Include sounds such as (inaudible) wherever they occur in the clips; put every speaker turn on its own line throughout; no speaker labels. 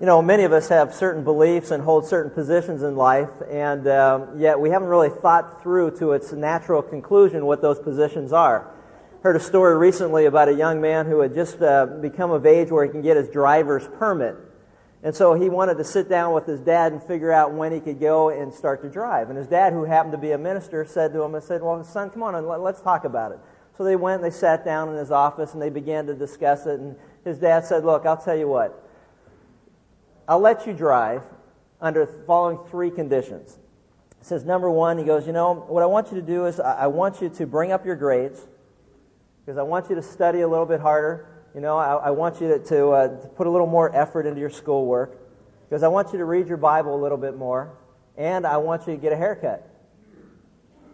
You know, many of us have certain beliefs and hold certain positions in life, and um, yet we haven't really thought through to its natural conclusion what those positions are. Heard a story recently about a young man who had just uh, become of age where he can get his driver's permit. And so he wanted to sit down with his dad and figure out when he could go and start to drive. And his dad, who happened to be a minister, said to him, I said, well, son, come on, and let's talk about it. So they went and they sat down in his office and they began to discuss it. And his dad said, look, I'll tell you what. I'll let you drive under the following three conditions. He says, number one, he goes, you know, what I want you to do is I want you to bring up your grades because I want you to study a little bit harder you know, I, I want you to, to, uh, to put a little more effort into your schoolwork because I want you to read your Bible a little bit more, and I want you to get a haircut.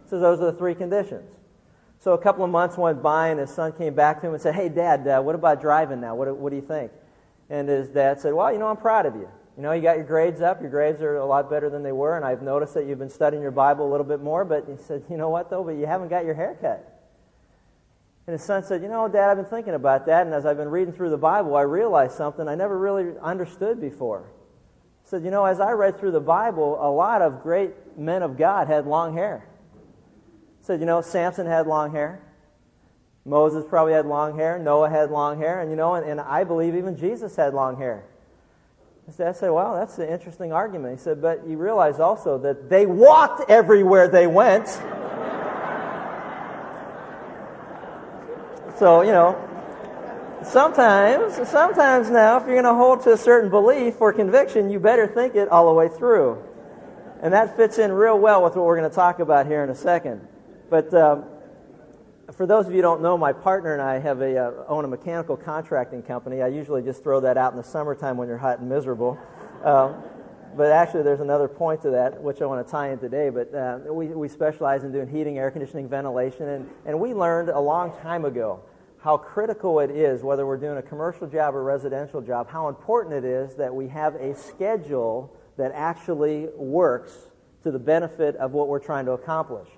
So those are the three conditions. So a couple of months went by, and his son came back to him and said, "Hey, Dad, uh, what about driving now? What, what do you think?" And his dad said, "Well, you know, I'm proud of you. You know, you got your grades up. Your grades are a lot better than they were, and I've noticed that you've been studying your Bible a little bit more. But he said, you know what though? But you haven't got your hair cut. And his son said, You know, Dad, I've been thinking about that, and as I've been reading through the Bible, I realized something I never really understood before. He said, You know, as I read through the Bible, a lot of great men of God had long hair. He said, You know, Samson had long hair. Moses probably had long hair. Noah had long hair. And, you know, and, and I believe even Jesus had long hair. I said, Well, that's an interesting argument. He said, But you realize also that they walked everywhere they went. So, you know, sometimes, sometimes now, if you're going to hold to a certain belief or conviction, you better think it all the way through. And that fits in real well with what we're going to talk about here in a second. But um, for those of you who don't know, my partner and I have a uh, own a mechanical contracting company. I usually just throw that out in the summertime when you're hot and miserable. Um, but actually, there's another point to that, which I want to tie in today. But uh, we, we specialize in doing heating, air conditioning, ventilation, and, and we learned a long time ago how critical it is, whether we're doing a commercial job or residential job, how important it is that we have a schedule that actually works to the benefit of what we're trying to accomplish.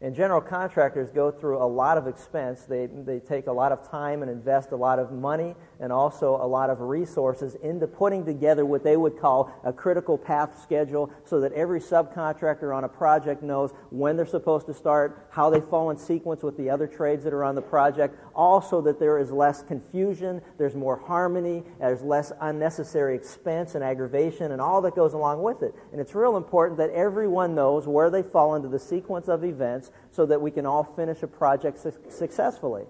And general contractors go through a lot of expense. They, they take a lot of time and invest a lot of money and also a lot of resources into putting together what they would call a critical path schedule so that every subcontractor on a project knows when they're supposed to start, how they fall in sequence with the other trades that are on the project, also that there is less confusion, there's more harmony, there's less unnecessary expense and aggravation and all that goes along with it. And it's real important that everyone knows where they fall into the sequence of events so that we can all finish a project su- successfully.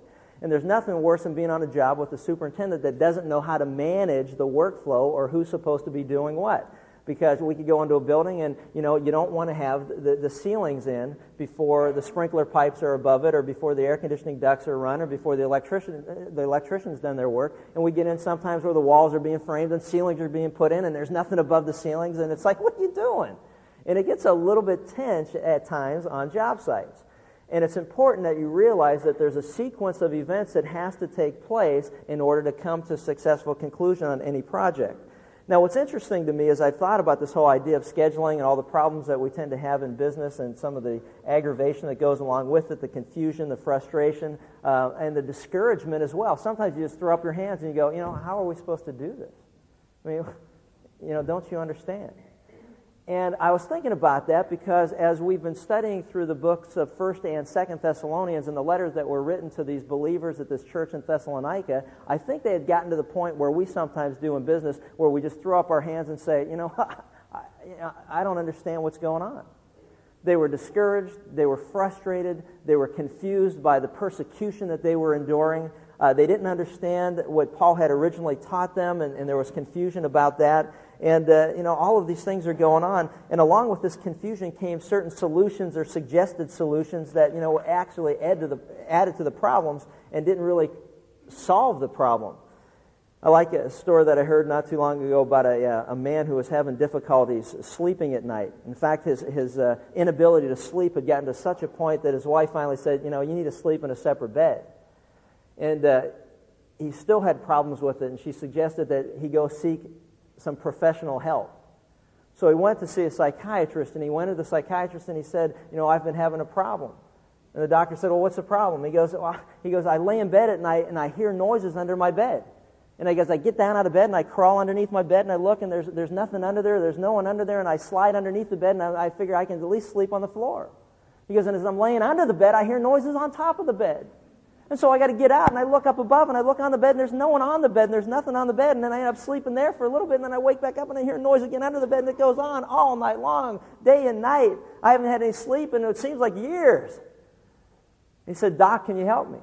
And there's nothing worse than being on a job with a superintendent that doesn't know how to manage the workflow or who's supposed to be doing what. Because we could go into a building and, you know, you don't want to have the, the ceilings in before the sprinkler pipes are above it or before the air conditioning ducts are run or before the electrician, the electrician's done their work. And we get in sometimes where the walls are being framed and ceilings are being put in and there's nothing above the ceilings and it's like, what are you doing? And it gets a little bit tense at times on job sites. And it's important that you realize that there's a sequence of events that has to take place in order to come to a successful conclusion on any project. Now, what's interesting to me is I've thought about this whole idea of scheduling and all the problems that we tend to have in business and some of the aggravation that goes along with it, the confusion, the frustration, uh, and the discouragement as well. Sometimes you just throw up your hands and you go, you know, how are we supposed to do this? I mean, (laughs) you know, don't you understand? And I was thinking about that because as we've been studying through the books of 1st and 2nd Thessalonians and the letters that were written to these believers at this church in Thessalonica, I think they had gotten to the point where we sometimes do in business where we just throw up our hands and say, you know, (laughs) I, don't understand what's going on. They were discouraged, they were frustrated, they were confused by the persecution that they were enduring. Uh, they didn't understand what Paul had originally taught them, and, and there was confusion about that. And, uh, you know, all of these things are going on. And along with this confusion came certain solutions or suggested solutions that, you know, actually add to the, added to the problems and didn't really solve the problem. I like a story that I heard not too long ago about a, uh, a man who was having difficulties sleeping at night. In fact, his, his uh, inability to sleep had gotten to such a point that his wife finally said, you know, you need to sleep in a separate bed. And uh, he still had problems with it, and she suggested that he go seek some professional help. So he went to see a psychiatrist, and he went to the psychiatrist and he said, You know, I've been having a problem. And the doctor said, Well, what's the problem? He goes, well, he goes I lay in bed at night and I hear noises under my bed. And I guess I get down out of bed and I crawl underneath my bed and I look and there's, there's nothing under there. There's no one under there. And I slide underneath the bed and I, I figure I can at least sleep on the floor. Because as I'm laying under the bed, I hear noises on top of the bed. And so I got to get out and I look up above and I look on the bed and there's no one on the bed and there's nothing on the bed. And then I end up sleeping there for a little bit and then I wake back up and I hear noise again under the bed and it goes on all night long, day and night. I haven't had any sleep and it seems like years. He said, Doc, can you help me?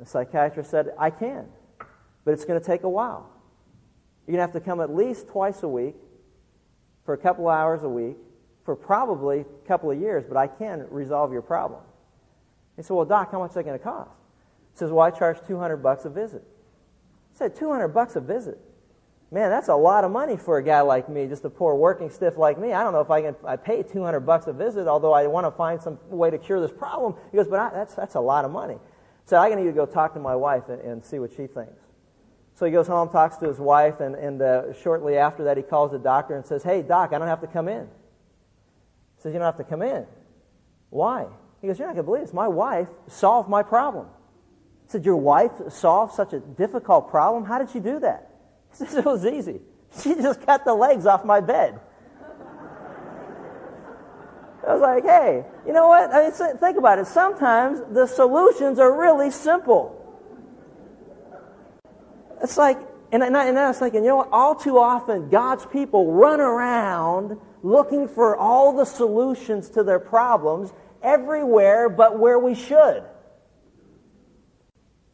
The psychiatrist said, I can, but it's going to take a while. You're going to have to come at least twice a week for a couple hours a week for probably a couple of years, but I can resolve your problem. He said, Well, Doc, how much is that going to cost? He says, Well, I charge 200 bucks a visit. I said, 200 bucks a visit? Man, that's a lot of money for a guy like me, just a poor working stiff like me. I don't know if I can I pay 200 bucks a visit, although I want to find some way to cure this problem. He goes, But I, that's, that's a lot of money. So I need to go talk to my wife and, and, see what she thinks. So he goes home, talks to his wife, and, and uh, shortly after that, he calls the doctor and says, Hey, doc, I don't have to come in. He says, You don't have to come in. Why? He goes, You're not going to believe this. My wife solved my problem. He said, Your wife solved such a difficult problem? How did she do that? He says, It was easy. She just cut the legs off my bed. I was like, hey, you know what? I mean, think about it. Sometimes the solutions are really simple. It's like, and, I, and I was thinking, you know what? All too often, God's people run around looking for all the solutions to their problems everywhere but where we should.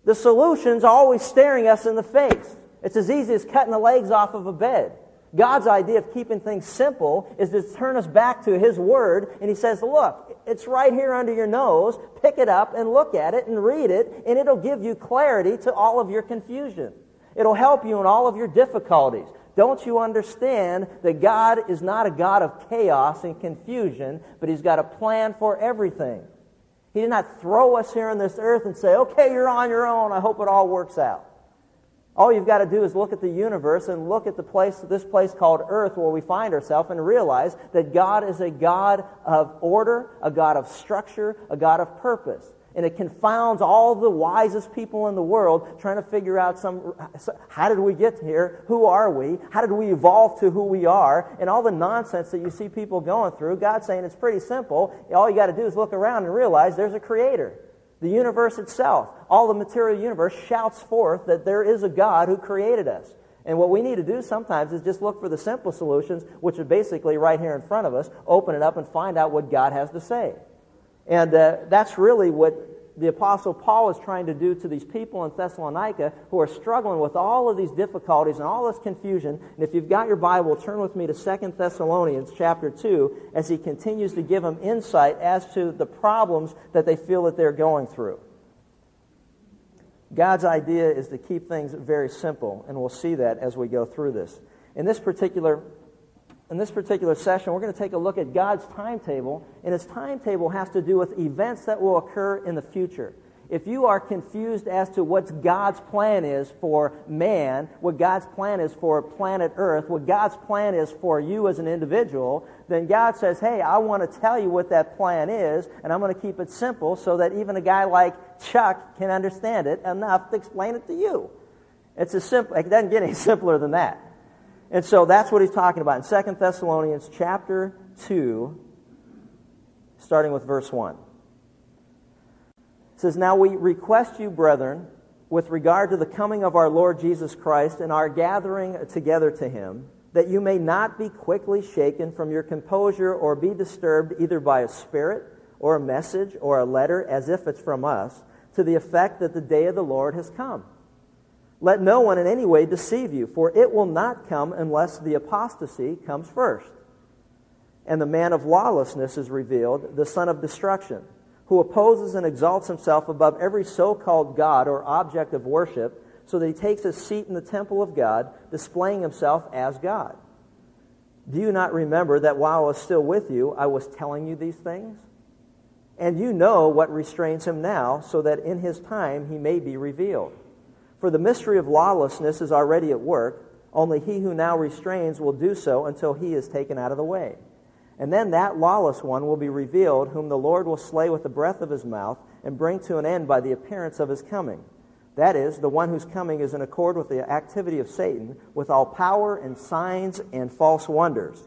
The solution's always staring us in the face. It's as easy as cutting the legs off of a bed. God's idea of keeping things simple is to turn us back to His Word, and He says, Look, it's right here under your nose. Pick it up and look at it and read it, and it'll give you clarity to all of your confusion. It'll help you in all of your difficulties. Don't you understand that God is not a God of chaos and confusion, but He's got a plan for everything? He did not throw us here on this earth and say, okay, you're on your own. I hope it all works out. All you've got to do is look at the universe and look at the place, this place called earth where we find ourselves and realize that God is a God of order, a God of structure, a God of purpose. And it confounds all the wisest people in the world trying to figure out some, how did we get here? Who are we? How did we evolve to who we are? And all the nonsense that you see people going through. God's saying it's pretty simple. All you got to do is look around and realize there's a creator. The universe itself, all the material universe shouts forth that there is a God who created us. And what we need to do sometimes is just look for the simple solutions, which are basically right here in front of us, open it up and find out what God has to say. And uh, that's really what the Apostle Paul is trying to do to these people in Thessalonica who are struggling with all of these difficulties and all this confusion. And if you've got your Bible, turn with me to 2 Thessalonians chapter 2 as he continues to give them insight as to the problems that they feel that they're going through. God's idea is to keep things very simple, and we'll see that as we go through this. In this particular in this particular session, we're going to take a look at God's timetable, and his timetable has to do with events that will occur in the future. If you are confused as to what God's plan is for man, what God's plan is for planet Earth, what God's plan is for you as an individual, then God says, hey, I want to tell you what that plan is, and I'm going to keep it simple so that even a guy like Chuck can understand it enough to explain it to you. It's as simple, it doesn't get any (laughs) simpler than that. And so that's what he's talking about in 2 Thessalonians chapter 2, starting with verse 1. It says, Now we request you, brethren, with regard to the coming of our Lord Jesus Christ and our gathering together to him, that you may not be quickly shaken from your composure or be disturbed either by a spirit or a message or a letter as if it's from us, to the effect that the day of the Lord has come let no one in any way deceive you, for it will not come unless the apostasy comes first. And the man of lawlessness is revealed, the son of destruction, who opposes and exalts himself above every so called God or object of worship, so that he takes his seat in the temple of God, displaying himself as God. Do you not remember that while I was still with you, I was telling you these things? And you know what restrains him now, so that in his time he may be revealed. For the mystery of lawlessness is already at work, only he who now restrains will do so until he is taken out of the way. And then that lawless one will be revealed, whom the Lord will slay with the breath of his mouth and bring to an end by the appearance of his coming. That is, the one whose coming is in accord with the activity of Satan, with all power and signs and false wonders,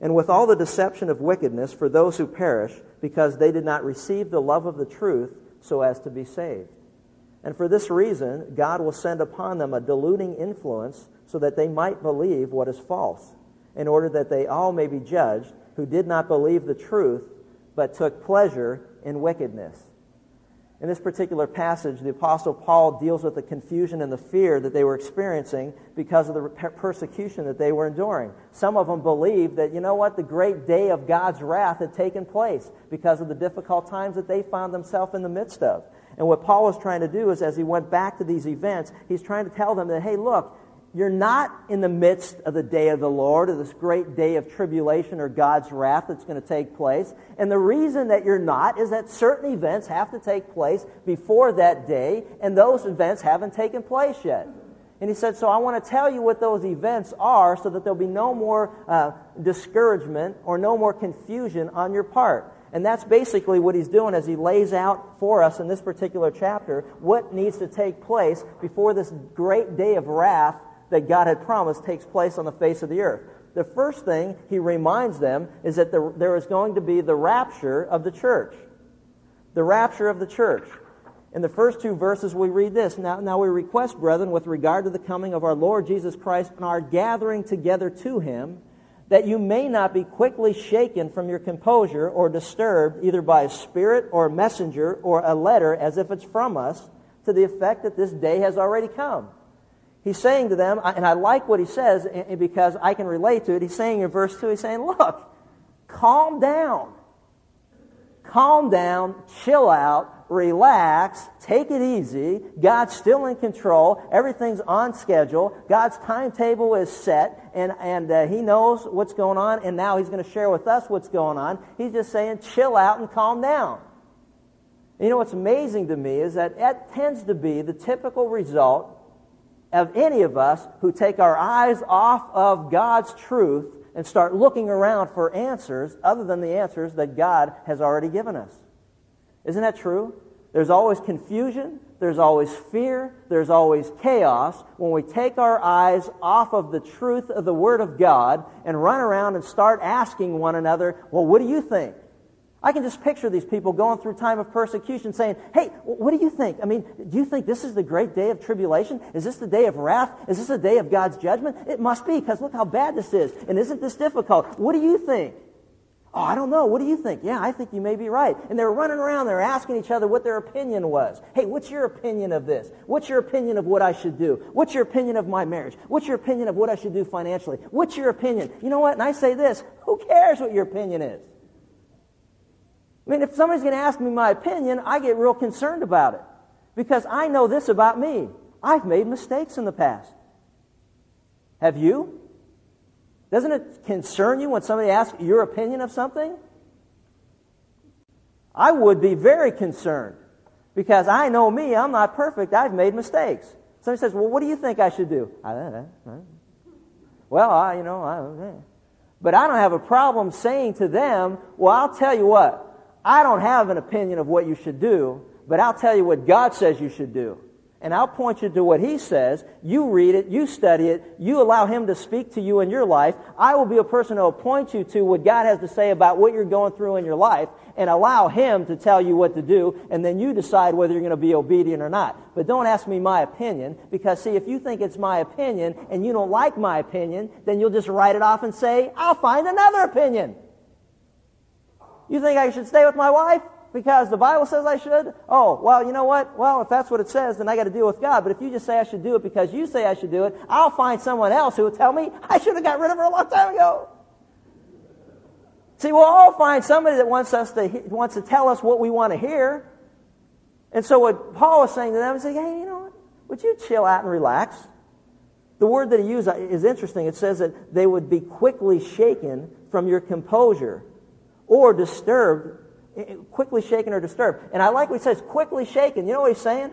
and with all the deception of wickedness for those who perish, because they did not receive the love of the truth so as to be saved. And for this reason, God will send upon them a deluding influence so that they might believe what is false, in order that they all may be judged who did not believe the truth, but took pleasure in wickedness. In this particular passage, the Apostle Paul deals with the confusion and the fear that they were experiencing because of the persecution that they were enduring. Some of them believed that, you know what, the great day of God's wrath had taken place because of the difficult times that they found themselves in the midst of. And what Paul was trying to do is, as he went back to these events, he's trying to tell them that, hey, look, you're not in the midst of the day of the Lord or this great day of tribulation or God's wrath that's going to take place. And the reason that you're not is that certain events have to take place before that day, and those events haven't taken place yet. And he said, So I want to tell you what those events are so that there'll be no more uh, discouragement or no more confusion on your part. And that's basically what he's doing as he lays out for us in this particular chapter what needs to take place before this great day of wrath that God had promised takes place on the face of the earth. The first thing he reminds them is that the, there is going to be the rapture of the church. The rapture of the church. In the first two verses, we read this now, now we request, brethren, with regard to the coming of our Lord Jesus Christ and our gathering together to him, that you may not be quickly shaken from your composure or disturbed either by a spirit or a messenger or a letter as if it's from us, to the effect that this day has already come he's saying to them, and I like what he says eh, eh, because I can relate to it. He's saying in verse 2, he's saying, Look, calm down. Calm down, chill out, relax, take it easy. God's still in control. Everything's on schedule. God's timetable is set, and, and uh, He knows what's going on, and now He's going to share with us what's going on. He's just saying, chill out and calm down. You know what's amazing to me is that that tends to be the typical result of any of us who take our eyes off of God's truth and start looking around for answers other than the answers that God has already given us. Isn't that true? There's always confusion, there's always fear, there's always chaos when we take our eyes off of the truth of the Word of God and run around and start asking one another, well, what do you think? I can just picture these people going through time of persecution saying, Hey, what do you think? I mean, do you think this is the great day of tribulation? Is this the day of wrath? Is this the day of God's judgment? It must be, because look how bad this is. And isn't this difficult? What do you think? Oh, I don't know. What do you think? Yeah, I think you may be right. And they're running around, they're asking each other what their opinion was. Hey, what's your opinion of this? What's your opinion of what I should do? What's your opinion of my marriage? What's your opinion of what I should do financially? What's your opinion? You know what? And I say this who cares what your opinion is? I mean, if somebody's going to ask me my opinion, I get real concerned about it. Because I know this about me. I've made mistakes in the past. Have you? Doesn't it concern you when somebody asks your opinion of something? I would be very concerned because I know me, I'm not perfect, I've made mistakes. Somebody says, Well, what do you think I should do? I don't know. Well, I, you know, I. But I don't have a problem saying to them, Well, I'll tell you what, I don't have an opinion of what you should do, but I'll tell you what God says you should do. And I'll point you to what He says. You read it, you study it, you allow Him to speak to you in your life. I will be a person who will point you to what God has to say about what you're going through in your life and allow Him to tell you what to do, and then you decide whether you're going to be obedient or not. But don't ask me my opinion, because see, if you think it's my opinion and you don't like my opinion, then you'll just write it off and say, I'll find another opinion. You think I should stay with my wife? Because the Bible says I should? Oh, well, you know what? Well, if that's what it says, then I got to deal with God. But if you just say I should do it because you say I should do it, I'll find someone else who will tell me I should have got rid of her a long time ago. See, we'll all find somebody that wants us to wants to tell us what we want to hear. And so what Paul was saying to them is hey, you know what? Would you chill out and relax? The word that he used uh, is interesting. It says that they would be quickly shaken from your composure or disturbed, quickly shaken or disturbed. And I like what he says, quickly shaken. You know what he's saying?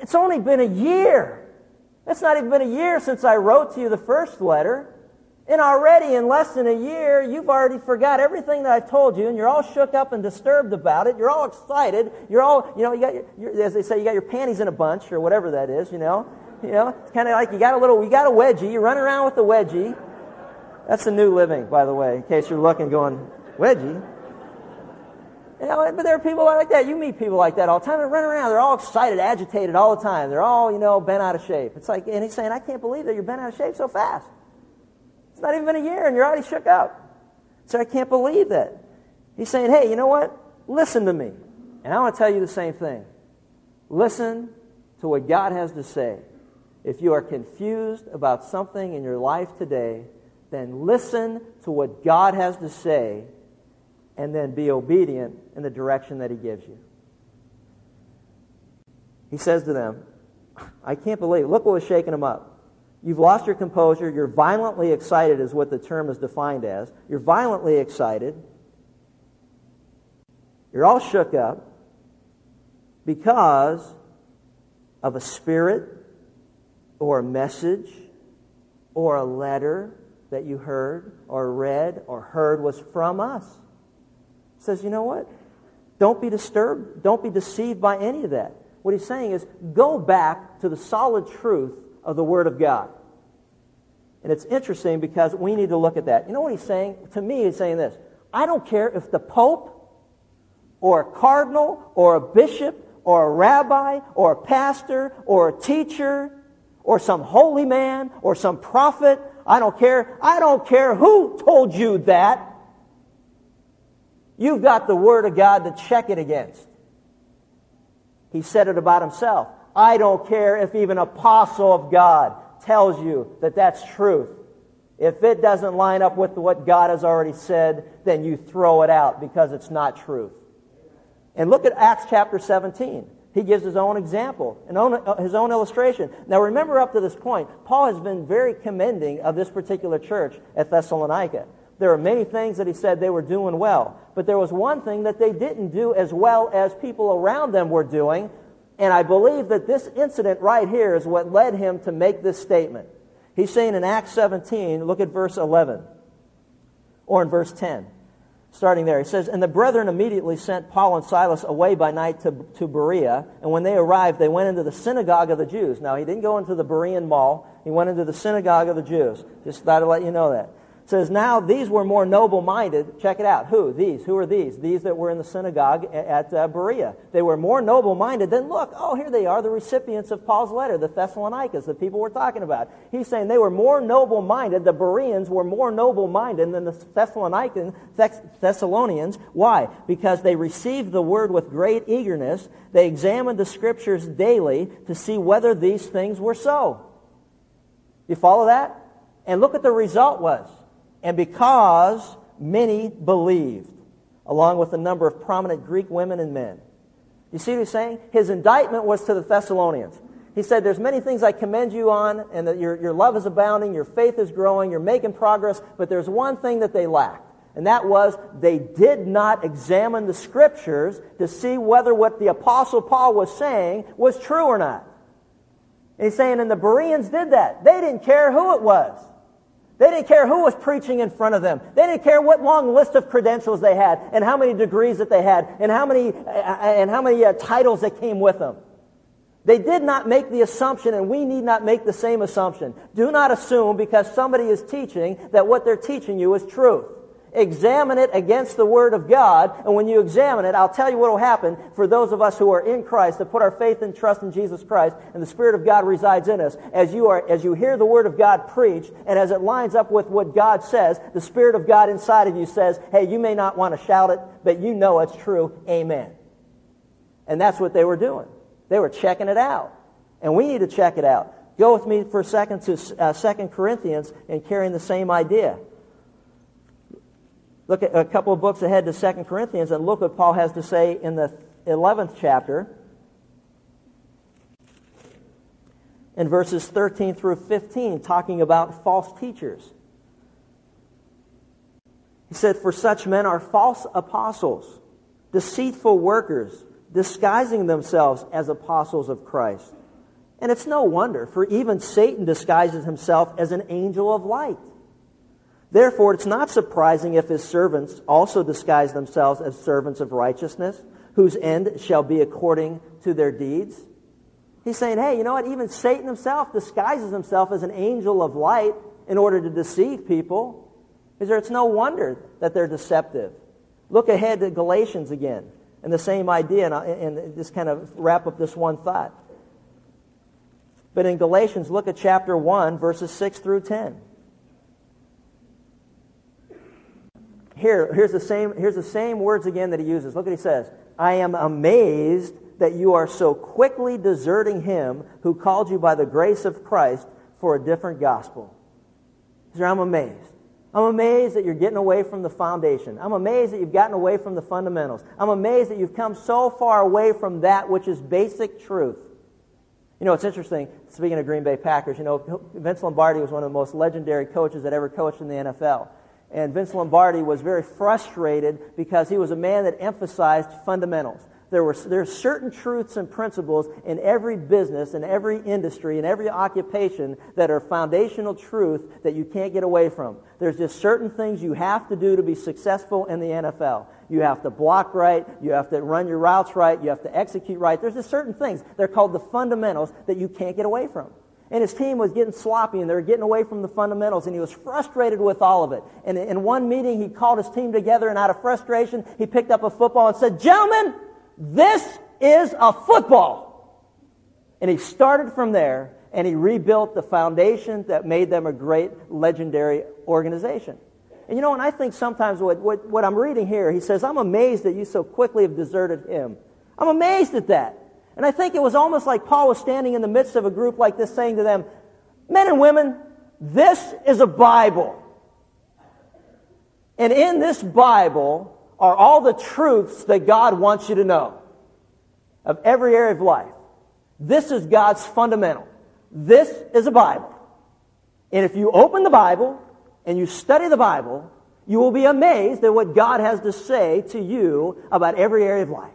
It's only been a year. It's not even been a year since I wrote to you the first letter. And already in less than a year, you've already forgot everything that I've told you, and you're all shook up and disturbed about it. You're all excited. You're all, you know, you got, your, as they say, you got your panties in a bunch or whatever that is. You know, you know, it's kind of like you got a little, you got a wedgie. You run around with the wedgie. That's the new living, by the way, in case you're looking, going wedgie. You know, but there are people like that. You meet people like that all the time. They run around. They're all excited, agitated all the time. They're all, you know, bent out of shape. It's like, and he's saying, I can't believe that you're bent out of shape so fast. It's not even been a year and you're already shook up. So I can't believe that. He's saying, hey, you know what? Listen to me. And I want to tell you the same thing. Listen to what God has to say. If you are confused about something in your life today, then listen to what God has to say and then be obedient in the direction that He gives you. He says to them, I can't believe, look what was shaking them up. You've lost your composure. You're violently excited, is what the term is defined as. You're violently excited. You're all shook up because of a spirit or a message or a letter that you heard or read or heard was from us. Says, you know what? Don't be disturbed. Don't be deceived by any of that. What he's saying is go back to the solid truth of the Word of God. And it's interesting because we need to look at that. You know what he's saying? To me, he's saying this I don't care if the Pope or a cardinal or a bishop or a rabbi or a pastor or a teacher or some holy man or some prophet. I don't care. I don't care who told you that. You've got the Word of God to check it against. He said it about himself. I don't care if even apostle of God tells you that that's truth. If it doesn't line up with what God has already said, then you throw it out because it's not truth. And look at Acts chapter 17. He gives his own example uh, his own illustration. Now remember up to this point, Paul has been very commending of this particular church at Thessalonica. There are many things that he said they were doing well, but there was one thing that they didn't do as well as people around them were doing, and I believe that this incident right here is what led him to make this statement. He's saying in Acts 17, look at verse 11, or in verse 10, starting there. He says, And the brethren immediately sent Paul and Silas away by night to, to Berea, and when they arrived, they went into the synagogue of the Jews. Now, he didn't go into the Berean mall, he went into the synagogue of the Jews. Just thought to let you know that says, Now these were more noble minded. Check it out. Who? These. Who are these? These that were in the synagogue at uh, Berea. They were more noble minded than, look, oh, here they are, the recipients of Paul's letter, the Thessalonians, the people we're talking about. He's saying they were more noble minded. The Bereans were more noble minded than the Thessalonians. Thessalonians. Why? Because they received the word with great eagerness. They examined the scriptures daily to see whether these things were so. You follow that? And look what the result was and because many believed, along with a number of prominent Greek women and men. You see what he's saying? His indictment was to the Thessalonians. He said, There's many things I commend you on, and that your, your love is abounding, your faith is growing, you're making progress, but there's one thing that they lacked. And that was they did not examine the scriptures to see whether what the apostle Paul was saying was true or not. And he's saying, and the Bereans did that. They didn't care who it was. They didn't care who was preaching in front of them. They didn't care what long list of credentials they had and how many degrees that they had and how many, uh, and how many uh, titles that came with them. They did not make the assumption, and we need not make the same assumption. Do not assume because somebody is teaching that what they're teaching you is truth. Examine it against the Word of God, and when you examine it, I'll tell you what will happen for those of us who are in Christ, that put our faith and trust in Jesus Christ, and the Spirit of God resides in us. As you are, as you hear the Word of God preached, and as it lines up with what God says, the Spirit of God inside of you says, hey, you may not want to shout it, but you know it's true. Amen. And that's what they were doing. They were checking it out. And we need to check it out. Go with me for a second to uh, 2 Corinthians and carrying the same idea. Look at a couple of books ahead to 2 Corinthians and look what Paul has to say in the 11th chapter. In verses 13 through 15, talking about false teachers. He said, For such men are false apostles, deceitful workers, disguising themselves as apostles of Christ. And it's no wonder, for even Satan disguises himself as an angel of light. Therefore, it's not surprising if his servants also disguise themselves as servants of righteousness, whose end shall be according to their deeds. He's saying, hey, you know what? Even Satan himself disguises himself as an angel of light in order to deceive people. Is there, it's no wonder that they're deceptive. Look ahead to Galatians again, and the same idea, and, and just kind of wrap up this one thought. But in Galatians, look at chapter 1, verses 6 through 10. Here, here's the same, here's the same words again that he uses. Look what he says. I am amazed that you are so quickly deserting him who called you by the grace of Christ for a different gospel. Sir, I'm amazed. I'm amazed that you're getting away from the foundation. I'm amazed that you've gotten away from the fundamentals. I'm amazed that you've come so far away from that which is basic truth. You know, it's interesting, speaking of Green Bay Packers, you know, Vince Lombardi was one of the most legendary coaches that ever coached in the NFL. And Vince Lombardi was very frustrated because he was a man that emphasized fundamentals. There were there are certain truths and principles in every business, in every industry, in every occupation that are foundational truth that you can't get away from. There's just certain things you have to do to be successful in the NFL. You have to block right, you have to run your routes right, you have to execute right. There's just certain things. They're called the fundamentals that you can't get away from. And his team was getting sloppy and they were getting away from the fundamentals and he was frustrated with all of it. And in one meeting, he called his team together and out of frustration, he picked up a football and said, Gentlemen, this is a football. And he started from there and he rebuilt the foundation that made them a great, legendary organization. And you know, and I think sometimes what, what, what I'm reading here, he says, I'm amazed that you so quickly have deserted him. I'm amazed at that. And I think it was almost like Paul was standing in the midst of a group like this saying to them, Men and women, this is a Bible. And in this Bible are all the truths that God wants you to know of every area of life. This is God's fundamental. This is a Bible. And if you open the Bible and you study the Bible, you will be amazed at what God has to say to you about every area of life.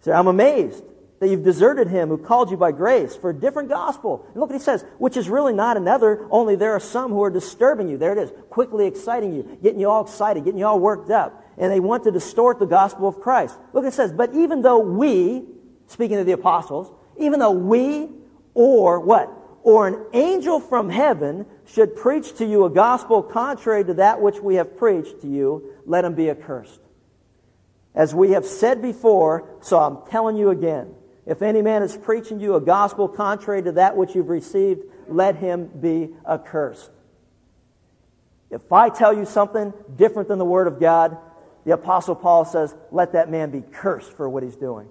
So I'm amazed that you've deserted him who called you by grace for a different gospel. And look what he says, which is really not another, only there are some who are disturbing you. There it is, quickly exciting you, getting you all excited, getting you all worked up. And they want to distort the gospel of Christ. Look what it says, but even though we, speaking of the apostles, even though we or what? Or an angel from heaven should preach to you a gospel contrary to that which we have preached to you, let him be accursed. As we have said before, so I'm telling you again, if any man is preaching you a gospel contrary to that which you've received, let him be accursed. If I tell you something different than the Word of God, the Apostle Paul says, let that man be cursed for what he's doing.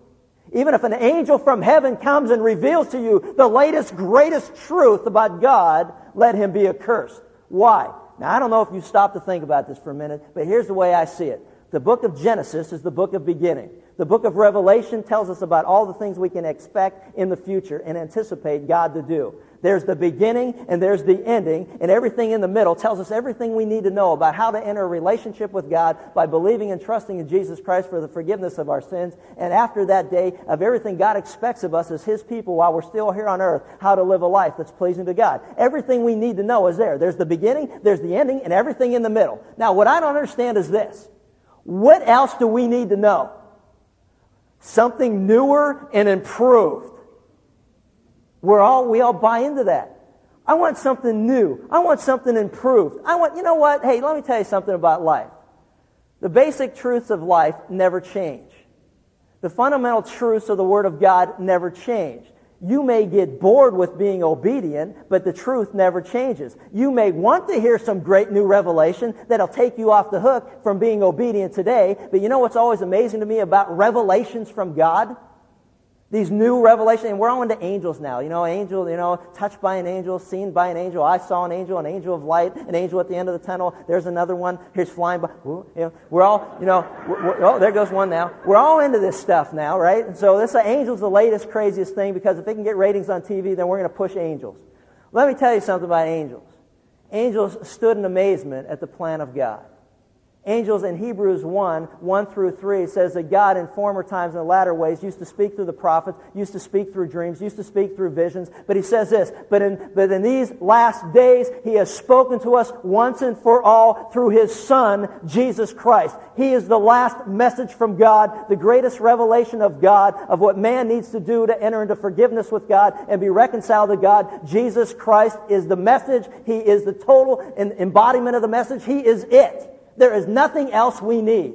Even if an angel from heaven comes and reveals to you the latest, greatest truth about God, let him be accursed. Why? Now, I don't know if you stop to think about this for a minute, but here's the way I see it. The book of Genesis is the book of beginning. The book of Revelation tells us about all the things we can expect in the future and anticipate God to do. There's the beginning and there's the ending, and everything in the middle tells us everything we need to know about how to enter a relationship with God by believing and trusting in Jesus Christ for the forgiveness of our sins. And after that day, of everything God expects of us as His people while we're still here on earth, how to live a life that's pleasing to God. Everything we need to know is there. There's the beginning, there's the ending, and everything in the middle. Now, what I don't understand is this. What else do we need to know? Something newer and improved. We're all, we all buy into that. I want something new. I want something improved. I want, you know what? Hey, let me tell you something about life. The basic truths of life never change. The fundamental truths of the Word of God never change. You may get bored with being obedient, but the truth never changes. You may want to hear some great new revelation that'll take you off the hook from being obedient today, but you know what's always amazing to me about revelations from God? These new revelations, and we're all into angels now. You know, angel, you know, touched by an angel, seen by an angel. I saw an angel, an angel of light, an angel at the end of the tunnel. There's another one. Here's flying by. Ooh, you know, we're all, you know, oh, there goes one now. We're all into this stuff now, right? And so this uh, angel's the latest, craziest thing because if they can get ratings on TV, then we're going to push angels. Let me tell you something about angels. Angels stood in amazement at the plan of God. Angels in Hebrews 1, 1 through 3 says that God in former times and latter ways used to speak through the prophets, used to speak through dreams, used to speak through visions. But he says this, but in, but in these last days, he has spoken to us once and for all through his son, Jesus Christ. He is the last message from God, the greatest revelation of God, of what man needs to do to enter into forgiveness with God and be reconciled to God. Jesus Christ is the message. He is the total embodiment of the message. He is it. There is nothing else we need.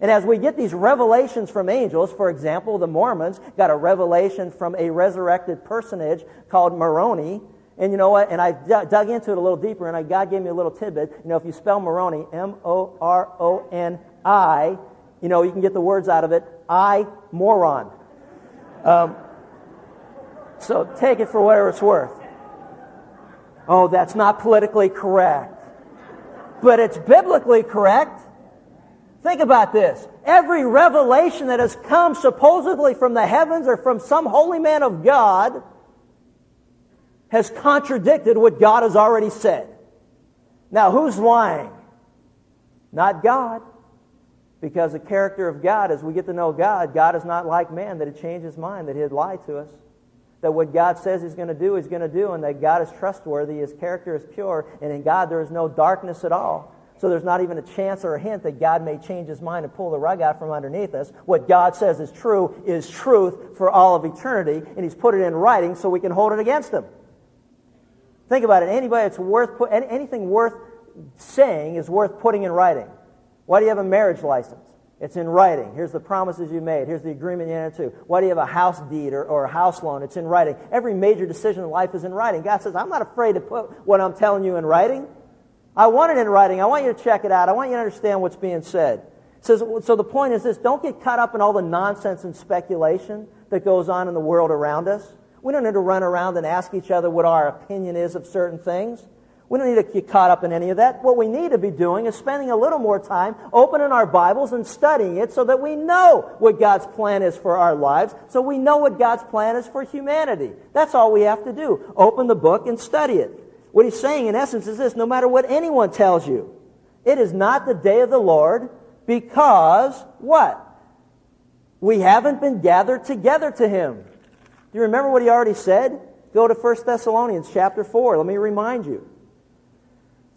And as we get these revelations from angels, for example, the Mormons got a revelation from a resurrected personage called Moroni. And you know what? And I dug into it a little deeper, and I, God gave me a little tidbit. You know, if you spell Moroni, M O R O N I, you know, you can get the words out of it. I, moron. Um, so take it for whatever it's worth. Oh, that's not politically correct but it's biblically correct. Think about this. Every revelation that has come supposedly from the heavens or from some holy man of God has contradicted what God has already said. Now, who's lying? Not God. Because the character of God, as we get to know God, God is not like man that he'd change his mind, that he'd lie to us that what God says He's going to do, He's going to do, and that God is trustworthy, His character is pure, and in God there is no darkness at all. So there's not even a chance or a hint that God may change His mind and pull the rug out from underneath us. What God says is true is truth for all of eternity, and He's put it in writing so we can hold it against Him. Think about it. Anybody that's worth put, anything worth saying is worth putting in writing. Why do you have a marriage license? It's in writing. Here's the promises you made. Here's the agreement you entered into. Why do you have a house deed or, or a house loan? It's in writing. Every major decision in life is in writing. God says, I'm not afraid to put what I'm telling you in writing. I want it in writing. I want you to check it out. I want you to understand what's being said. So, so the point is this don't get caught up in all the nonsense and speculation that goes on in the world around us. We don't need to run around and ask each other what our opinion is of certain things. We don't need to get caught up in any of that. What we need to be doing is spending a little more time opening our Bibles and studying it so that we know what God's plan is for our lives, so we know what God's plan is for humanity. That's all we have to do. Open the book and study it. What he's saying in essence is this, no matter what anyone tells you, it is not the day of the Lord because what? We haven't been gathered together to him. Do you remember what he already said? Go to 1 Thessalonians chapter 4. Let me remind you.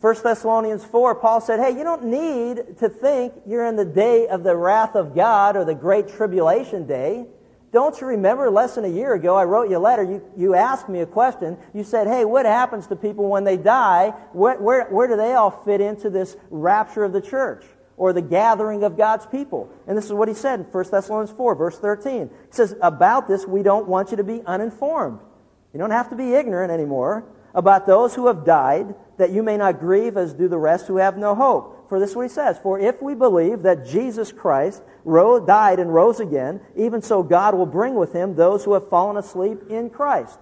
1 Thessalonians 4, Paul said, Hey, you don't need to think you're in the day of the wrath of God or the great tribulation day. Don't you remember less than a year ago, I wrote you a letter. You, you asked me a question. You said, Hey, what happens to people when they die? Where, where, where do they all fit into this rapture of the church? Or the gathering of God's people. And this is what he said in 1 Thessalonians 4, verse 13. He says, About this, we don't want you to be uninformed. You don't have to be ignorant anymore about those who have died that you may not grieve as do the rest who have no hope. For this is what he says. For if we believe that Jesus Christ rose, died and rose again, even so God will bring with him those who have fallen asleep in Christ.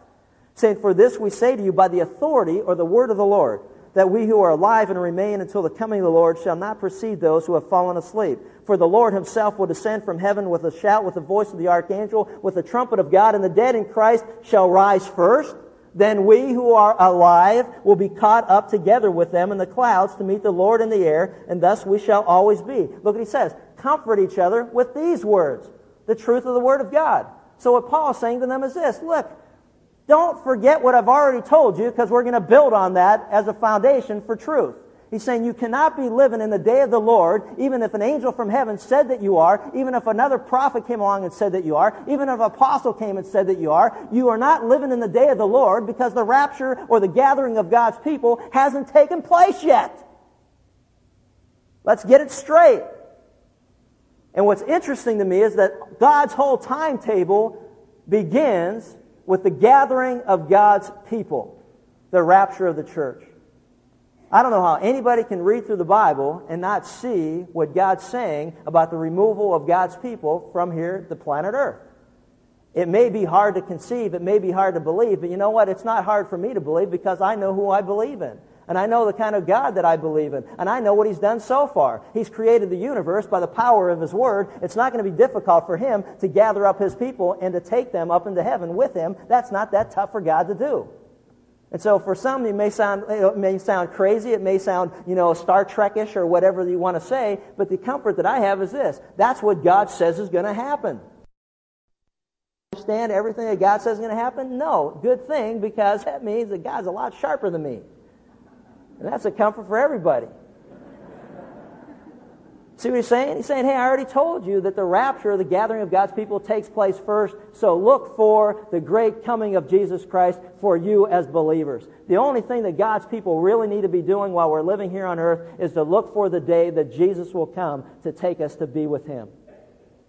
Saying, For this we say to you by the authority or the word of the Lord, that we who are alive and remain until the coming of the Lord shall not precede those who have fallen asleep. For the Lord himself will descend from heaven with a shout, with the voice of the archangel, with the trumpet of God, and the dead in Christ shall rise first. Then we who are alive will be caught up together with them in the clouds to meet the Lord in the air, and thus we shall always be. Look what he says. Comfort each other with these words, the truth of the Word of God. So what Paul is saying to them is this, look, don't forget what I've already told you because we're going to build on that as a foundation for truth. He's saying you cannot be living in the day of the Lord, even if an angel from heaven said that you are, even if another prophet came along and said that you are, even if an apostle came and said that you are. You are not living in the day of the Lord because the rapture or the gathering of God's people hasn't taken place yet. Let's get it straight. And what's interesting to me is that God's whole timetable begins with the gathering of God's people, the rapture of the church. I don't know how anybody can read through the Bible and not see what God's saying about the removal of God's people from here, the planet Earth. It may be hard to conceive, it may be hard to believe, but you know what? It's not hard for me to believe because I know who I believe in. And I know the kind of God that I believe in. And I know what He's done so far. He's created the universe by the power of His Word. It's not going to be difficult for Him to gather up His people and to take them up into heaven with Him. That's not that tough for God to do. And so for some, it may sound, it may sound crazy. It may sound, you know, Star Trekish or whatever you want to say. But the comfort that I have is this. That's what God says is going to happen. Understand everything that God says is going to happen? No. Good thing because that means that God's a lot sharper than me. And that's a comfort for everybody. See what he's saying? He's saying, hey, I already told you that the rapture, the gathering of God's people, takes place first. So look for the great coming of Jesus Christ for you as believers. The only thing that God's people really need to be doing while we're living here on earth is to look for the day that Jesus will come to take us to be with him.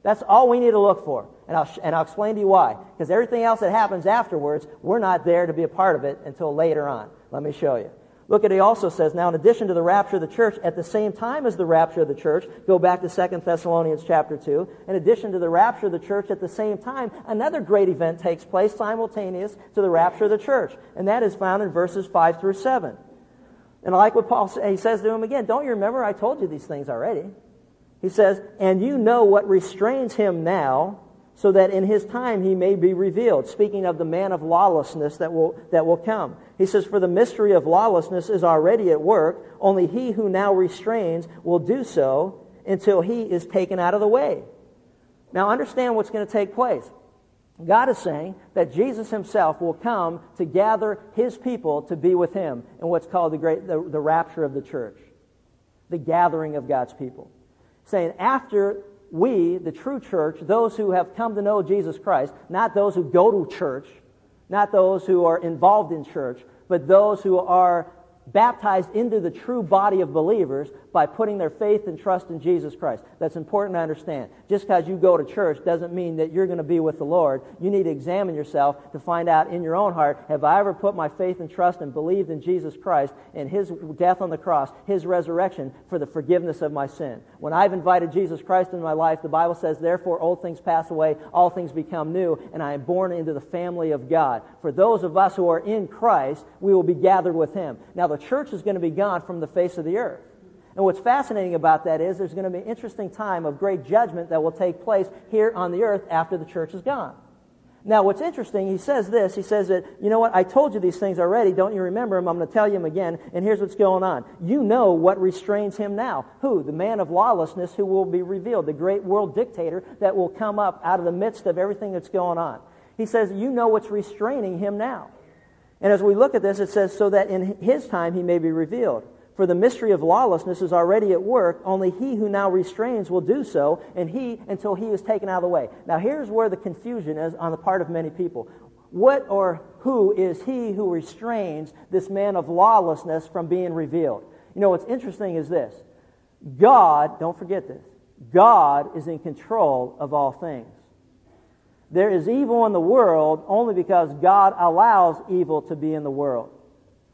That's all we need to look for. And I'll, and I'll explain to you why. Because everything else that happens afterwards, we're not there to be a part of it until later on. Let me show you. Look at he also says, now in addition to the rapture of the church, at the same time as the rapture of the church, go back to 2 Thessalonians chapter 2, in addition to the rapture of the church, at the same time, another great event takes place simultaneous to the rapture of the church. And that is found in verses 5 through 7. And I like what Paul says. he says to him again, don't you remember I told you these things already? He says, and you know what restrains him now, so that in his time he may be revealed. Speaking of the man of lawlessness that will, that will come. He says, For the mystery of lawlessness is already at work, only he who now restrains will do so until he is taken out of the way. Now understand what's going to take place. God is saying that Jesus himself will come to gather his people to be with him in what's called the great the, the rapture of the church. The gathering of God's people. Saying after we, the true church, those who have come to know Jesus Christ, not those who go to church, not those who are involved in church, but those who are baptized into the true body of believers by putting their faith and trust in Jesus Christ. That's important to understand. Just because you go to church doesn't mean that you're going to be with the Lord. You need to examine yourself to find out in your own heart, have I ever put my faith and trust and believed in Jesus Christ and His death on the cross, His resurrection for the forgiveness of my sin? When I've invited Jesus Christ into my life, the Bible says, therefore old things pass away, all things become new, and I am born into the family of God. For those of us who are in Christ, we will be gathered with Him. Now the church is going to be gone from the face of the earth. And what's fascinating about that is there's going to be an interesting time of great judgment that will take place here on the earth after the church is gone. Now, what's interesting, he says this. He says that, you know what, I told you these things already. Don't you remember them? I'm going to tell you them again. And here's what's going on. You know what restrains him now. Who? The man of lawlessness who will be revealed, the great world dictator that will come up out of the midst of everything that's going on. He says, you know what's restraining him now. And as we look at this, it says, so that in his time he may be revealed. For the mystery of lawlessness is already at work, only he who now restrains will do so, and he until he is taken out of the way. Now here's where the confusion is on the part of many people. What or who is he who restrains this man of lawlessness from being revealed? You know, what's interesting is this. God, don't forget this, God is in control of all things. There is evil in the world only because God allows evil to be in the world.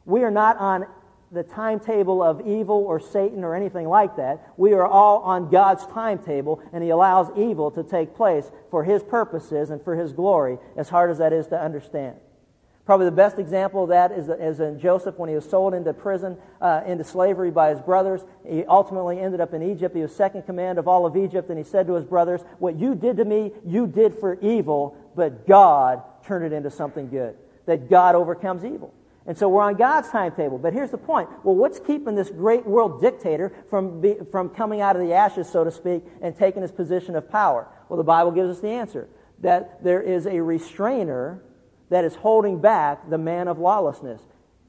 We are not on the timetable of evil or Satan or anything like that. We are all on God's timetable, and He allows evil to take place for His purposes and for His glory, as hard as that is to understand. Probably the best example of that is, is in Joseph when he was sold into prison, uh, into slavery by his brothers. He ultimately ended up in Egypt. He was second command of all of Egypt, and he said to his brothers, What you did to me, you did for evil, but God turned it into something good. That God overcomes evil. And so we're on God's timetable. But here's the point. Well, what's keeping this great world dictator from, be, from coming out of the ashes, so to speak, and taking his position of power? Well, the Bible gives us the answer. That there is a restrainer that is holding back the man of lawlessness,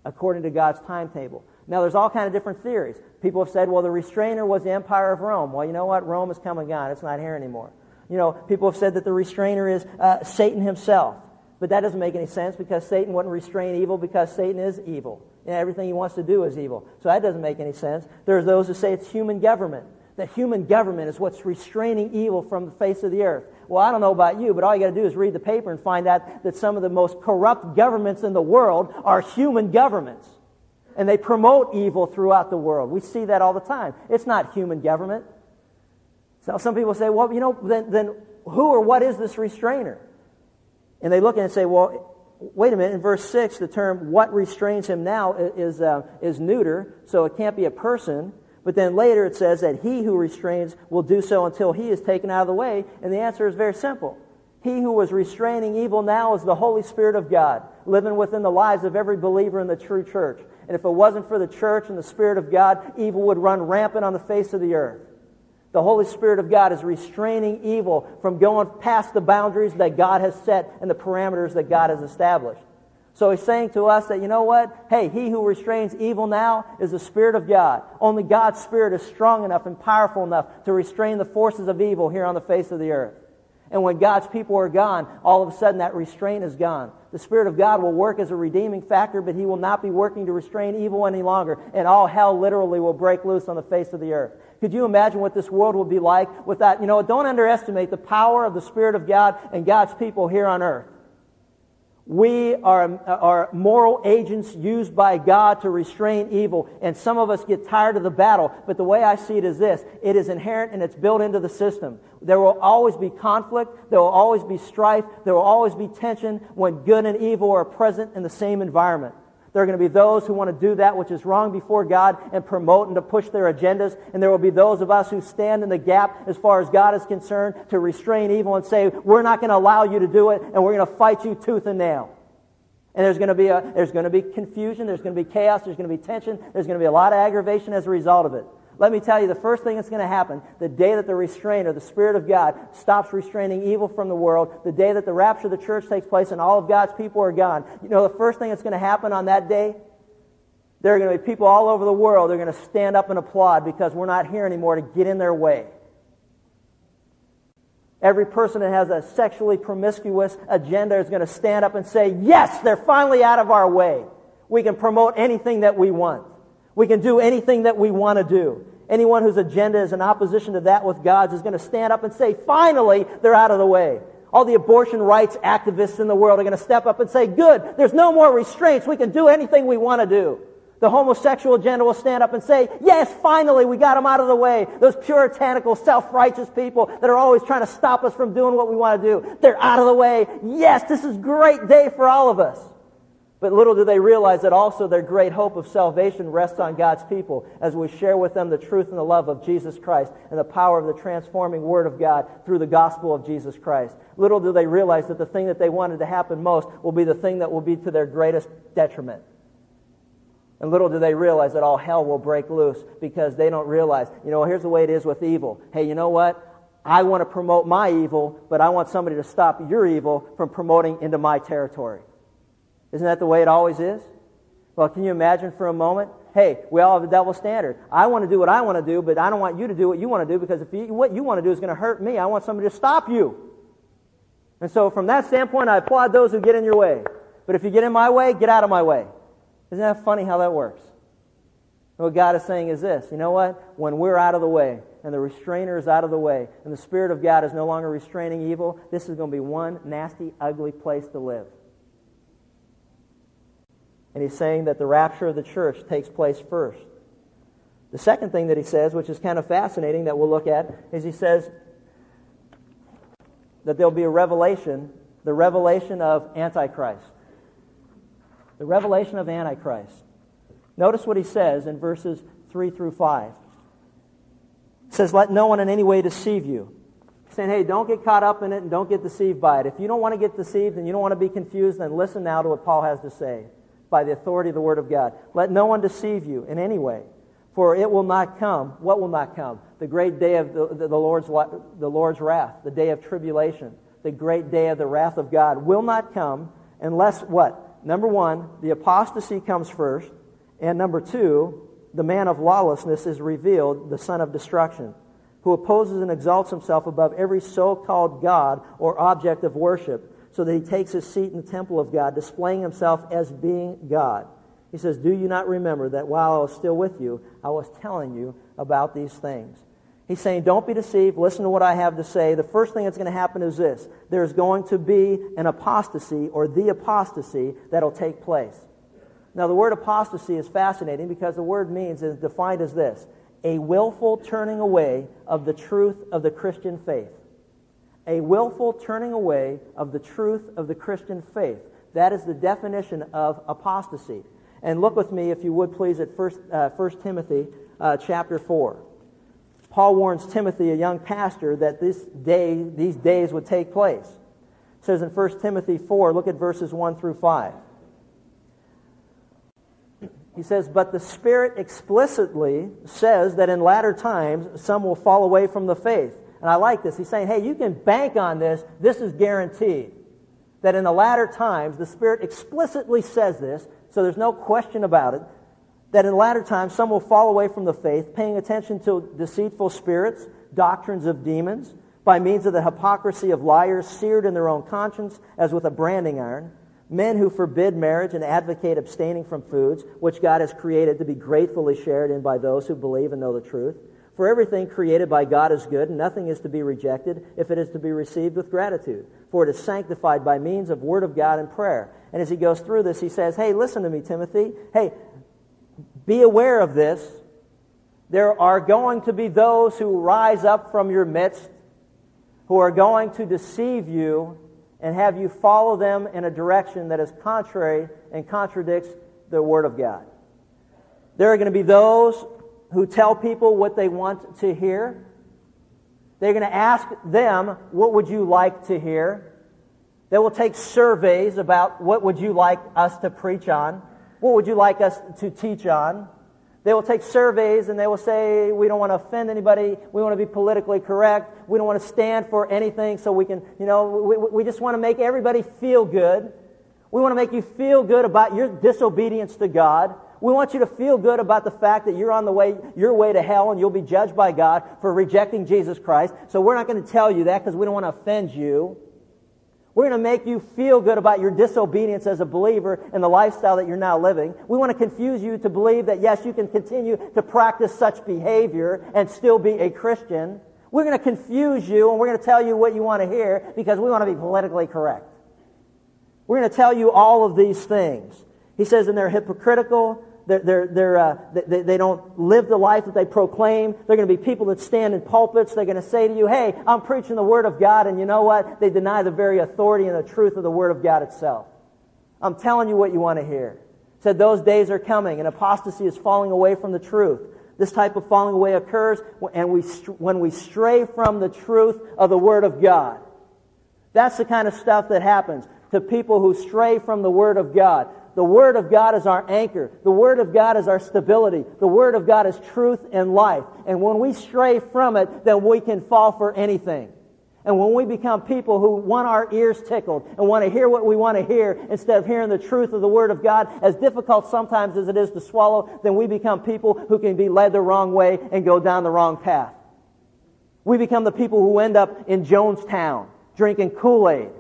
according to God's timetable. Now, there's all kind of different theories. People have said, well, the restrainer was the empire of Rome. Well, you know what? Rome has come and gone. It's not here anymore. You know, people have said that the restrainer is uh, Satan himself. But that doesn't make any sense because Satan wouldn't restrain evil because Satan is evil. And everything he wants to do is evil. So that doesn't make any sense. There's those who say it's human government. That human government is what's restraining evil from the face of the earth. Well, I don't know about you, but all you got to do is read the paper and find out that some of the most corrupt governments in the world are human governments. And they promote evil throughout the world. We see that all the time. It's not human government. So some people say, well, you know, then, then who or what is this restrainer? And they look and say, well, wait a minute, in verse 6, the term what restrains him now is, uh, is neuter, so it can't be a person. But then later it says that he who restrains will do so until he is taken out of the way. And the answer is very simple. He who was restraining evil now is the Holy Spirit of God, living within the lives of every believer in the true church. And if it wasn't for the church and the Spirit of God, evil would run rampant on the face of the earth. The Holy Spirit of God is restraining evil from going past the boundaries that God has set and the parameters that God has established. So he's saying to us that, you know what? Hey, he who restrains evil now is the Spirit of God. Only God's Spirit is strong enough and powerful enough to restrain the forces of evil here on the face of the earth. And when God's people are gone, all of a sudden that restraint is gone. The Spirit of God will work as a redeeming factor, but He will not be working to restrain evil any longer. And all hell literally will break loose on the face of the earth. Could you imagine what this world would be like with that? You know, don't underestimate the power of the Spirit of God and God's people here on earth. We are, are moral agents used by God to restrain evil, and some of us get tired of the battle. But the way I see it is this it is inherent and it's built into the system. There will always be conflict, there will always be strife, there will always be tension when good and evil are present in the same environment. There are going to be those who want to do that which is wrong before God and promote and to push their agendas. And there will be those of us who stand in the gap as far as God is concerned to restrain evil and say, we're not going to allow you to do it and we're going to fight you tooth and nail. And there's going to be a, there's going to be confusion, there's going to be chaos, there's going to be tension, there's going to be a lot of aggravation as a result of it. Let me tell you, the first thing that's going to happen, the day that the restrainer, the Spirit of God, stops restraining evil from the world, the day that the rapture of the church takes place and all of God's people are gone, you know the first thing that's going to happen on that day? There are going to be people all over the world, they're going to stand up and applaud because we're not here anymore to get in their way. Every person that has a sexually promiscuous agenda is going to stand up and say, yes, they're finally out of our way. We can promote anything that we want. We can do anything that we want to do. Anyone whose agenda is in opposition to that with God's is going to stand up and say, finally, they're out of the way. All the abortion rights activists in the world are going to step up and say, good, there's no more restraints. We can do anything we want to do. The homosexual agenda will stand up and say, yes, finally, we got them out of the way. Those puritanical, self-righteous people that are always trying to stop us from doing what we want to do, they're out of the way. Yes, this is a great day for all of us. But little do they realize that also their great hope of salvation rests on God's people as we share with them the truth and the love of Jesus Christ and the power of the transforming Word of God through the gospel of Jesus Christ. Little do they realize that the thing that they wanted to happen most will be the thing that will be to their greatest detriment. And little do they realize that all hell will break loose because they don't realize, you know, here's the way it is with evil. Hey, you know what? I want to promote my evil, but I want somebody to stop your evil from promoting into my territory. Isn't that the way it always is? Well, can you imagine for a moment? Hey, we all have a double standard. I want to do what I want to do, but I don't want you to do what you want to do because if you, what you want to do is going to hurt me, I want somebody to stop you. And so, from that standpoint, I applaud those who get in your way. But if you get in my way, get out of my way. Isn't that funny how that works? What God is saying is this you know what? When we're out of the way, and the restrainer is out of the way, and the Spirit of God is no longer restraining evil, this is going to be one nasty, ugly place to live. And he's saying that the rapture of the church takes place first. The second thing that he says, which is kind of fascinating that we'll look at, is he says that there'll be a revelation, the revelation of Antichrist. The revelation of Antichrist. Notice what he says in verses 3 through 5. He says, Let no one in any way deceive you. He's saying, hey, don't get caught up in it and don't get deceived by it. If you don't want to get deceived and you don't want to be confused, then listen now to what Paul has to say by the authority of the Word of God. Let no one deceive you in any way, for it will not come. What will not come? The great day of the, the, Lord's, the Lord's wrath, the day of tribulation, the great day of the wrath of God will not come unless what? Number one, the apostasy comes first, and number two, the man of lawlessness is revealed, the son of destruction, who opposes and exalts himself above every so called God or object of worship so that he takes his seat in the temple of God, displaying himself as being God. He says, Do you not remember that while I was still with you, I was telling you about these things? He's saying, Don't be deceived. Listen to what I have to say. The first thing that's going to happen is this there's going to be an apostasy or the apostasy that'll take place. Now, the word apostasy is fascinating because the word means is defined as this a willful turning away of the truth of the Christian faith a willful turning away of the truth of the Christian faith. That is the definition of apostasy. And look with me, if you would please, at 1, uh, 1 Timothy uh, chapter 4. Paul warns Timothy, a young pastor, that this day, these days would take place. It says in 1 Timothy 4, look at verses 1 through 5. He says, But the Spirit explicitly says that in latter times some will fall away from the faith. And I like this. He's saying, hey, you can bank on this. This is guaranteed. That in the latter times, the Spirit explicitly says this, so there's no question about it, that in the latter times some will fall away from the faith, paying attention to deceitful spirits, doctrines of demons, by means of the hypocrisy of liars seared in their own conscience as with a branding iron men who forbid marriage and advocate abstaining from foods which God has created to be gratefully shared in by those who believe and know the truth. For everything created by God is good, and nothing is to be rejected if it is to be received with gratitude. For it is sanctified by means of Word of God and prayer. And as he goes through this, he says, Hey, listen to me, Timothy. Hey, be aware of this. There are going to be those who rise up from your midst who are going to deceive you and have you follow them in a direction that is contrary and contradicts the Word of God. There are going to be those who tell people what they want to hear. They're going to ask them, what would you like to hear? They will take surveys about what would you like us to preach on? What would you like us to teach on? They will take surveys and they will say, we don't want to offend anybody. We want to be politically correct. We don't want to stand for anything so we can, you know, we, we just want to make everybody feel good. We want to make you feel good about your disobedience to God. We want you to feel good about the fact that you're on the way, your way to hell and you'll be judged by God for rejecting Jesus Christ. So we're not going to tell you that because we don't want to offend you. We're going to make you feel good about your disobedience as a believer and the lifestyle that you're now living. We want to confuse you to believe that yes, you can continue to practice such behavior and still be a Christian. We're going to confuse you and we're going to tell you what you want to hear because we want to be politically correct. We're going to tell you all of these things. He says, and they're hypocritical, they're, they're, they're, uh, they, they don't live the life that they proclaim. They're going to be people that stand in pulpits. They're going to say to you, hey, I'm preaching the Word of God, and you know what? They deny the very authority and the truth of the Word of God itself. I'm telling you what you want to hear. Said those days are coming, and apostasy is falling away from the truth. This type of falling away occurs and we, when we stray from the truth of the Word of God. That's the kind of stuff that happens to people who stray from the Word of God. The Word of God is our anchor. The Word of God is our stability. The Word of God is truth and life. And when we stray from it, then we can fall for anything. And when we become people who want our ears tickled and want to hear what we want to hear instead of hearing the truth of the Word of God, as difficult sometimes as it is to swallow, then we become people who can be led the wrong way and go down the wrong path. We become the people who end up in Jonestown drinking Kool-Aid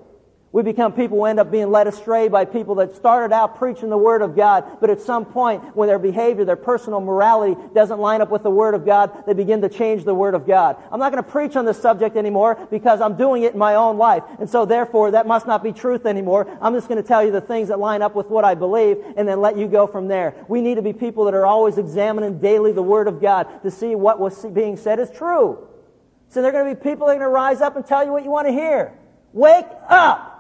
we become people who end up being led astray by people that started out preaching the Word of God, but at some point, when their behavior, their personal morality doesn't line up with the Word of God, they begin to change the Word of God. I'm not going to preach on this subject anymore because I'm doing it in my own life. And so therefore, that must not be truth anymore. I'm just going to tell you the things that line up with what I believe and then let you go from there. We need to be people that are always examining daily the Word of God to see what was being said is true. So there are going to be people that are going to rise up and tell you what you want to hear. Wake up!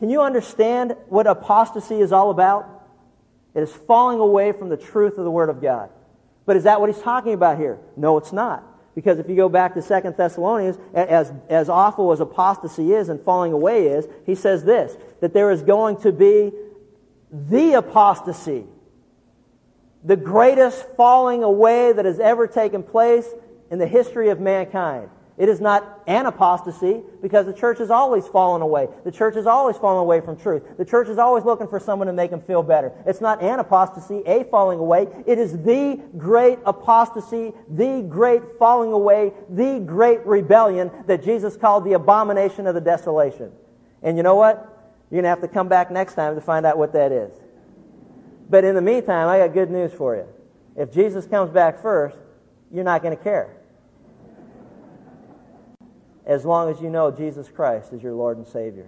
Can you understand what apostasy is all about? It is falling away from the truth of the Word of God. But is that what he's talking about here? No, it's not. Because if you go back to Second Thessalonians, as, as awful as apostasy is and falling away is, he says this, that there is going to be the apostasy. The greatest falling away that has ever taken place in the history of mankind. It is not an apostasy because the church has always fallen away. The church has always fallen away from truth. The church is always looking for someone to make them feel better. It's not an apostasy, a falling away. It is the great apostasy, the great falling away, the great rebellion that Jesus called the abomination of the desolation. And you know what? You're going to have to come back next time to find out what that is. But in the meantime, I got good news for you. If Jesus comes back first, you're not going to care as long as you know Jesus Christ is your Lord and Savior.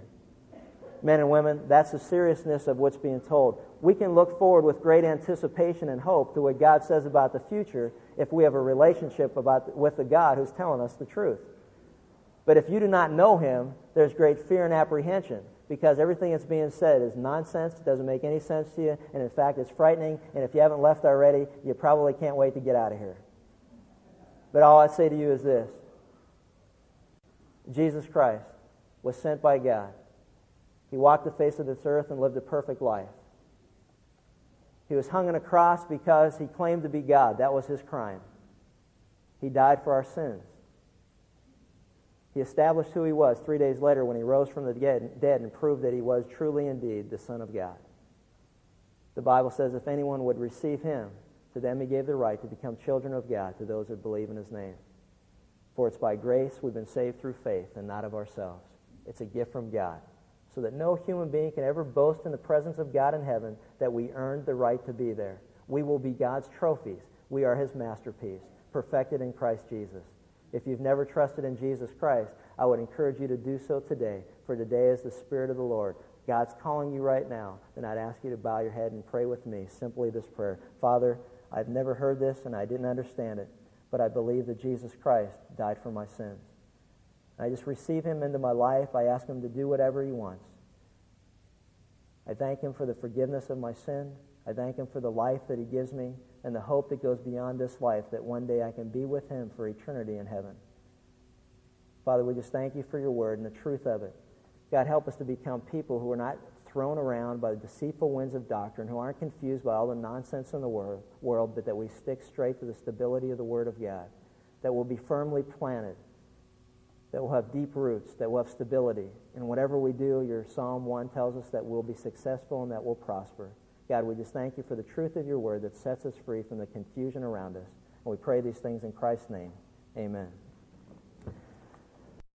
Men and women, that's the seriousness of what's being told. We can look forward with great anticipation and hope to what God says about the future if we have a relationship about, with the God who's telling us the truth. But if you do not know Him, there's great fear and apprehension because everything that's being said is nonsense, it doesn't make any sense to you, and in fact, it's frightening. And if you haven't left already, you probably can't wait to get out of here. But all I say to you is this Jesus Christ was sent by God. He walked the face of this earth and lived a perfect life. He was hung on a cross because he claimed to be God. That was his crime. He died for our sins. He established who he was three days later when he rose from the dead and proved that he was truly indeed the Son of God. The Bible says if anyone would receive him, to them he gave the right to become children of God to those who believe in his name. For it's by grace we've been saved through faith and not of ourselves. It's a gift from God so that no human being can ever boast in the presence of God in heaven that we earned the right to be there. We will be God's trophies. We are His masterpiece, perfected in Christ Jesus. If you've never trusted in Jesus Christ, I would encourage you to do so today, for today is the Spirit of the Lord. God's calling you right now, and I'd ask you to bow your head and pray with me simply this prayer Father, I've never heard this and I didn't understand it, but I believe that Jesus Christ died for my sins. I just receive him into my life. I ask him to do whatever he wants. I thank him for the forgiveness of my sin. I thank him for the life that he gives me and the hope that goes beyond this life that one day I can be with him for eternity in heaven. Father, we just thank you for your word and the truth of it. God, help us to become people who are not thrown around by the deceitful winds of doctrine, who aren't confused by all the nonsense in the world, world but that we stick straight to the stability of the Word of God, that will be firmly planted that will have deep roots, that will have stability. And whatever we do, your Psalm 1 tells us that we'll be successful and that we'll prosper. God, we just thank you for the truth of your word that sets us free from the confusion around us. And we pray these things in Christ's name. Amen.